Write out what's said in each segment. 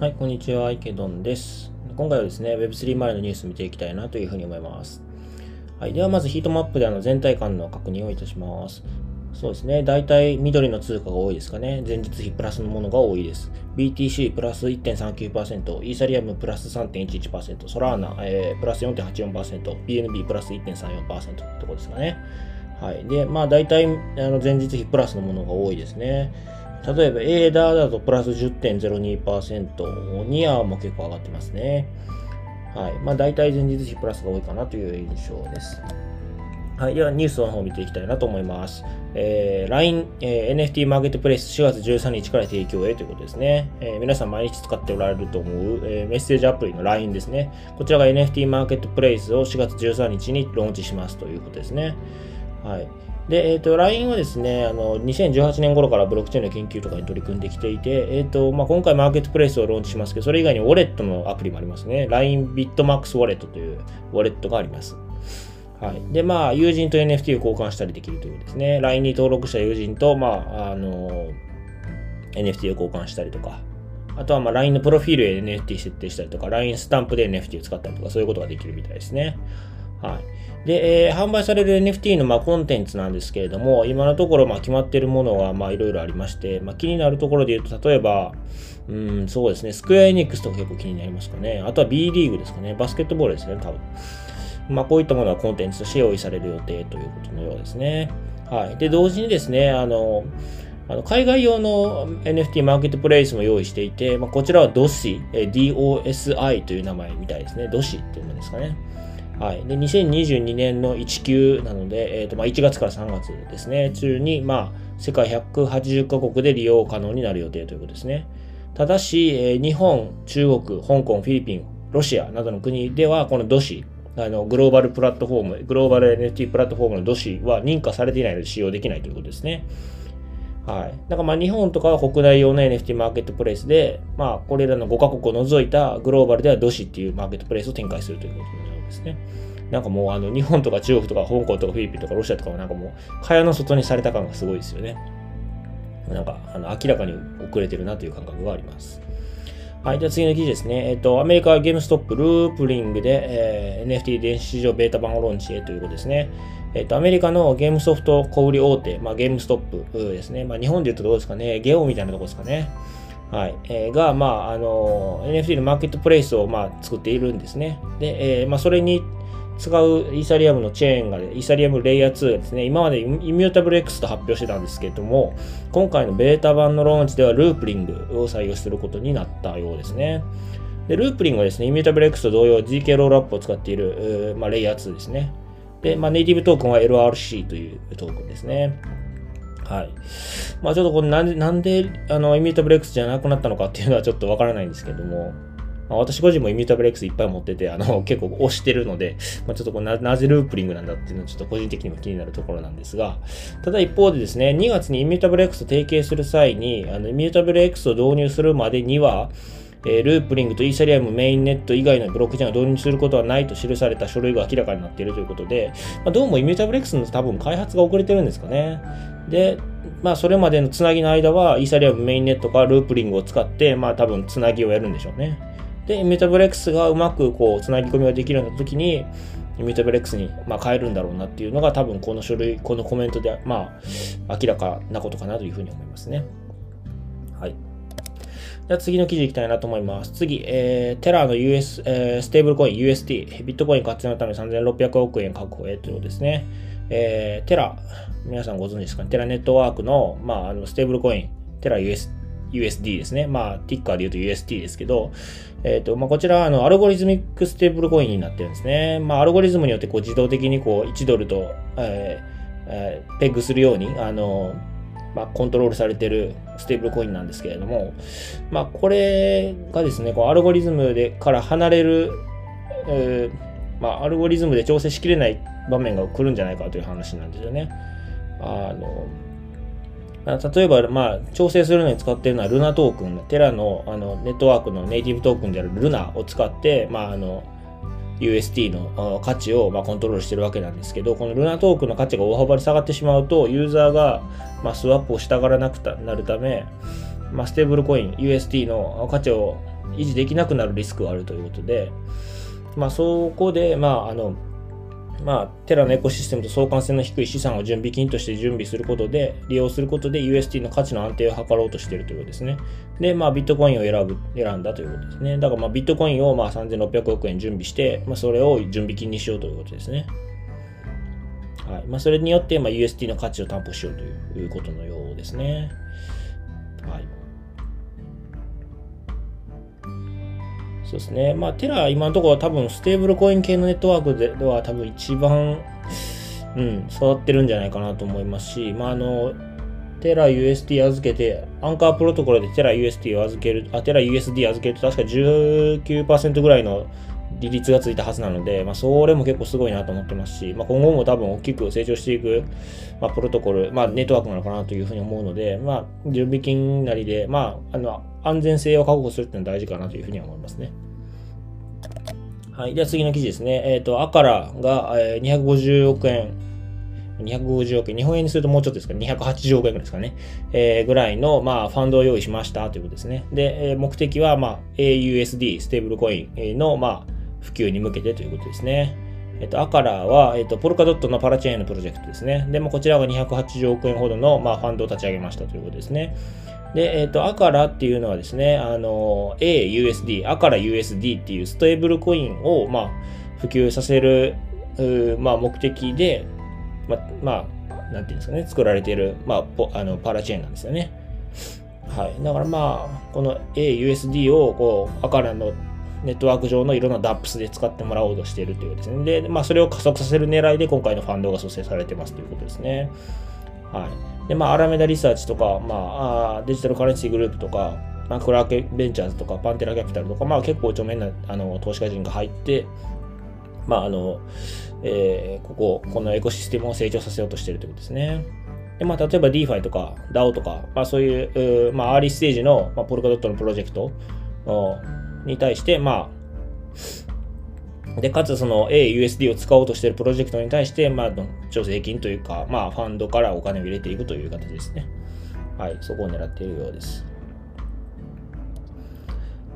はい、こんにちは、池ドンです。今回はですね、Web3 前のニュース見ていきたいなというふうに思います。はい、ではまずヒートマップであの全体感の確認をいたします。そうですね。大体緑の通貨が多いですかね。前日比プラスのものが多いです。BTC プラス1.39%、イーサリアムプラス3.11%、ソラーナ、えー、プラス4.84%、BNB プラス1.34%というとこですかね。はい。で、まあ大体あの前日比プラスのものが多いですね。例えば、エーダーだとプラス10.02%、ニアも結構上がってますね。はい。まあ大体前日比プラスが多いかなという印象です。はい。では、ニュースの方を見ていきたいなと思います。えー、LINE、えー、NFT マーケットプレイス4月13日から提供へということですね。えー、皆さん毎日使っておられると思う、えー、メッセージアプリの LINE ですね。こちらが NFT マーケットプレイスを4月13日にローンチしますということですね。はい。で、えっ、ー、と、LINE はですね、あの、2018年頃からブロックチェーンの研究とかに取り組んできていて、えっ、ー、と、まあ、今回マーケットプレイスをローンチしますけど、それ以外にウォレットのアプリもありますね。LINE BITMAX Wallet というウォレットがあります。はい。で、まあ、友人と NFT を交換したりできるというですね。LINE に登録した友人と、まあ、あの、NFT を交換したりとか、あとはま LINE のプロフィールへ NFT 設定したりとか、LINE スタンプで NFT を使ったりとか、そういうことができるみたいですね。はい。で、えー、販売される NFT のまあコンテンツなんですけれども、今のところまあ決まっているものがまあいろいろありまして、まあ、気になるところで言うと、例えば、うん、そうですね、スクエアエニックスとか結構気になりますかね。あとは B リーグですかね。バスケットボールですね、多分。まあ、こういったものはコンテンツとして用意される予定ということのようですね。はい。で、同時にですね、あの、あの海外用の NFT マーケットプレイスも用意していて、まあ、こちらは DOSI、DOSI という名前みたいですね。DOSI っていうのですかね。はい。で、2022年の1級なので、え、ー、と、まあ、1月から3月ですね、中に、まあ、世界180カ国で利用可能になる予定ということですね。ただし、えー、日本、中国、香港、フィリピン、ロシアなどの国では、この DOSI、あのグローバルプラットフォーム、グローバル NFT プラットフォームの DOS は認可されていないので使用できないということですね。はい。だからまあ日本とかは国内用の NFT マーケットプレイスで、まあこれらの5カ国を除いたグローバルではドシっていうマーケットプレイスを展開するということになるんですね。なんかもうあの日本とか中国とか香港とかフィリピンとかロシアとかはなんかもう蚊帳の外にされた感がすごいですよね。なんかあの明らかに遅れてるなという感覚があります。はい。では次の記事ですね。えっ、と、アメリカゲームストップループリングで、えー、NFT 電子市場ベータ版をローンチへということですね。えっ、と、アメリカのゲームソフト小売大手、まあ、ゲームストップですね。まあ、日本で言うとどうですかね。ゲオみたいなとこですかね。はい。えー、が、まあ、あの、NFT のマーケットプレイスを、まあ、作っているんですね。で、えー、まあ、それに使うイーサリアムのチェーンが、イーサリアムレイヤー2ですね、今までイミュータブル X と発表してたんですけれども、今回のベータ版のローンチではループリングを採用することになったようですね。で、ループリングはですね、イミュータブル X と同様 GK ロールアップを使っている、まあ、レイヤー2ですね。で、まあ、ネイティブトークンは LRC というトークンですね。はい。まあちょっとこれなんで、なんで、あの、イミュータブル X じゃなくなったのかっていうのはちょっとわからないんですけども、まあ、私個人もイミュータブル X いっぱい持ってて、あの、結構押してるので、まあ、ちょっとこななぜループリングなんだっていうのはちょっと個人的にも気になるところなんですが、ただ一方でですね、2月にイミュータブル X と提携する際に、あの、イミュータブル X を導入するまでには、えー、ループリングとイーサリアムメインネット以外のブロックチェーンを導入することはないと記された書類が明らかになっているということで、まあ、どうもイミュータブル X の多分開発が遅れてるんですかね。で、まあ、それまでのつなぎの間は、イーサリアムメインネットかループリングを使って、まあ、多分つなぎをやるんでしょうね。で、メタプレックスがうまくこう、つなぎ込みができるような時に、メタプレックスに、まあ、変えるんだろうなっていうのが多分この書類、このコメントで、まあ、明らかなことかなというふうに思いますね。はい。じゃあ次の記事いきたいなと思います。次、えー、テラの US、えー、ステーブルコイン UST、ビットコイン活用のため3600億円確保へということですね。えー、テラ、皆さんご存知ですかね？テラネットワークの、まあ、あのステーブルコイン、テラ US、USD ですね。まあ、ティッカーで言うと UST ですけど、えっ、ー、と、まあ、こちら、あの、 algorithmic ステーブルコインになってるんですね。まあ、アルゴリズムによってこう自動的にこう1ドルと、えーえー、ペグするように、あの、まあ、コントロールされてるステーブルコインなんですけれども、まあ、これがですね、こうアルゴリズムでから離れる、えー、まあ、アルゴリズムで調整しきれない場面が来るんじゃないかという話なんですよね。あの、例えば、まあ、調整するのに使っているのはルナトークン、テラのあのネットワークのネイティブトークンであるルナを使って、まあ、あの、UST の価値をまコントロールしてるわけなんですけど、このルナトークンの価値が大幅に下がってしまうと、ユーザーがまあ、スワップをしたがらなくなるため、まあ、ステーブルコイン UST の価値を維持できなくなるリスクがあるということで、まあ、そこで、まあ、あのまあ、テラのエコシステムと相関性の低い資産を準備金として準備することで、利用することで UST の価値の安定を図ろうとしているということですね。で、まあ、ビットコインを選ぶ、選んだということですね。だから、まあ、ビットコインをまあ3600億円準備して、まあ、それを準備金にしようということですね。はいまあ、それによって、まあ、UST の価値を担保しようということのようですね。はい。そうですね。まあ、テラ、今のところ多分、ステーブルコイン系のネットワークでは多分一番、うん、育ってるんじゃないかなと思いますし、まあ、あの、テラ USD 預けて、アンカープロトコルでテラ USD を預ける、あ、テラ USD 預けると確か19%ぐらいの利率がついたはずなので、まあ、それも結構すごいなと思ってますし、まあ、今後も多分大きく成長していく、まあ、プロトコル、まあ、ネットワークなのかなというふうに思うので、まあ、準備金なりで、まあ、あの安全性を確保するっていうのは大事かなというふうには思いますね。はい。では次の記事ですね。えっ、ー、と、アカラが、えー、250億円、250億円、日本円にするともうちょっとですか、280億円ぐらいですかね、えー、ぐらいの、まあ、ファンドを用意しましたということですね。で、えー、目的は、まあ、AUSD、ステーブルコインの、まあ、普及に向けてということですね。えっと、アカラーは、えっと、ポルカドットのパラチェーンのプロジェクトですね。で、もこちらが280億円ほどの、まあ、ファンドを立ち上げましたということですね。で、えっ、と、アカラっていうのはですね、あの、AUSD、アカラ USD っていうステーブルコインを、まあ、普及させる、まあ、目的で、ま、まあ、なんていうんですかね、作られている、まあ、あのパラチェーンなんですよね。はい。だからまあ、この AUSD を、こう、アカラのネットワーク上のいろんな DAPS で使ってもらおうとしているということですね。で、まあ、それを加速させる狙いで今回のファンドが蘇生されてますということですね。はい。で、まあ、アラメダリサーチとか、まあ、デジタルカレンシーグループとか、まあ、クラーケベンチャーズとか、パンテラキャピタルとか、まあ、結構著名なあの投資家人が入って、まあ、あの、えー、ここ、このエコシステムを成長させようとしているということですね。で、まあ、例えば DeFi とか DAO とか、まあ、そういう、まあ、アーリーステージの、まあ、ポルカドットのプロジェクトに対して、まあ、で、かつその AUSD を使おうとしているプロジェクトに対して、まあ、助成金というか、まあ、ファンドからお金を入れていくという形ですね。はい、そこを狙っているようです。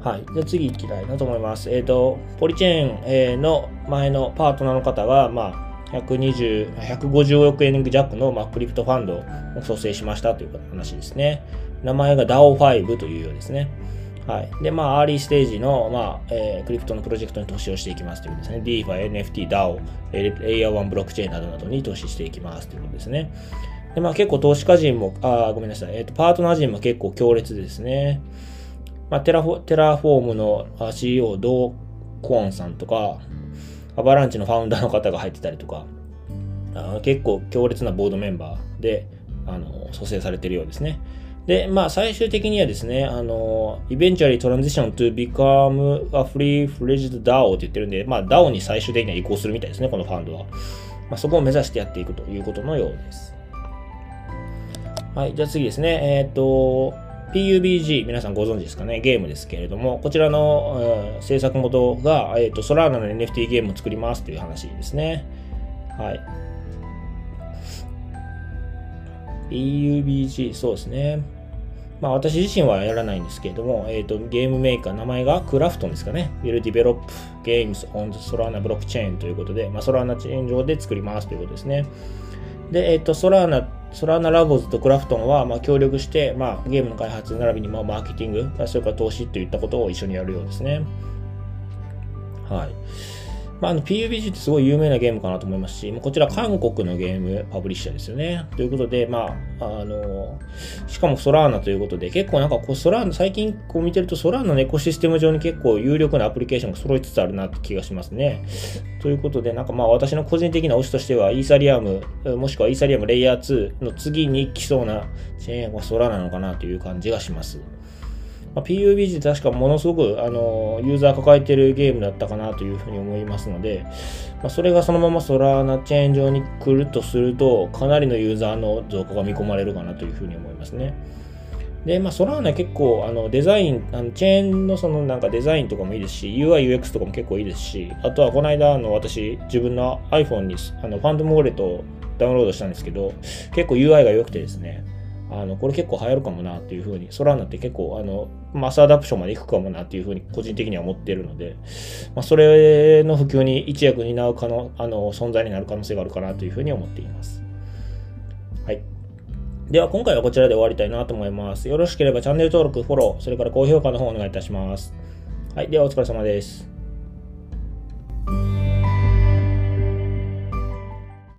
はい。じゃあ次行きたいなと思います。えっ、ー、と、ポリチェーンの前のパートナーの方が、まあ、120、150億円弱の、まあ、クリプトファンドを創生しましたという話ですね。名前が DAO5 というようですね。はい。で、まあ、アーリーステージの、まあ、えー、クリプトのプロジェクトに投資をしていきますということですね。DeFi、NFT、DAO、レイヤー1ブロックチェーンなどなどに投資していきますということですね。で、まあ、結構投資家陣も、あ、ごめんなさい。えっ、ー、と、パートナー陣も結構強烈ですね。まあ、テラフォテラフォームの CEO、ド・クォンさんとか、アバランチのファウンダーの方が入ってたりとか、あ結構強烈なボードメンバーで、あの、組成されてるようですね。で、まあ、最終的にはですね、あの、eventually transition to become a full-fledged DAO って言ってるんで、まあ、DAO に最終的には移行するみたいですね、このファンドは。まあ、そこを目指してやっていくということのようです。はい、じゃあ次ですね。えっ、ー、と、PUBG、皆さんご存知ですかね、ゲームですけれども、こちらの、うん、制作元が、えっ、ー、と、ソラーナの NFT ゲームを作りますという話ですね。はい。PUBG、そうですね。まあ、私自身はやらないんですけれども、えーと、ゲームメーカー、名前がクラフトンですかね。Will develop games on the Solana blockchain ということで、まあ、ソラーナチェーン上で作りますということですね。で、えっ、ー、と、ソラーナ、ソラーナラボズとクラフトンは、まあ、協力して、まあ、ゲームの開発並びに、まあ、マーケティング、それから投資といったことを一緒にやるようですね。はい。まあ、あの PUBG ってすごい有名なゲームかなと思いますし、こちら韓国のゲームパブリッシャーですよね。ということで、まあ、あの、しかもソラーナということで、結構なんかこうソラーナ、最近こう見てるとソラーナのエコシステム上に結構有力なアプリケーションが揃いつつあるなって気がしますね。ということで、なんかまあ私の個人的な推しとしては、イーサリアム、もしくはイーサリアムレイヤー2の次に来そうなチェーンはソラーナなのかなという感じがします。まあ、PUBG 確かものすごくあのユーザー抱えてるゲームだったかなというふうに思いますので、まあ、それがそのままソラーナチェーン上に来るとすると、かなりのユーザーの増加が見込まれるかなというふうに思いますね。で、まあ、ソラーナ結構あのデザイン、あのチェーンのそのなんかデザインとかもいいですし、UI、UX とかも結構いいですし、あとはこの間あの私、自分の iPhone にあのファントムウォレットをダウンロードしたんですけど、結構 UI が良くてですね、あの、これ結構流行るかもなっていうふうに、ソラーナって結構、あの、マスアダプションまで行くかもなっていうふうに個人的には思ってるので、まあ、それの普及に一役担う可能、あの、存在になる可能性があるかなというふうに思っています。はい。では今回はこちらで終わりたいなと思います。よろしければチャンネル登録、フォロー、それから高評価の方お願いいたします。はい。ではお疲れ様です。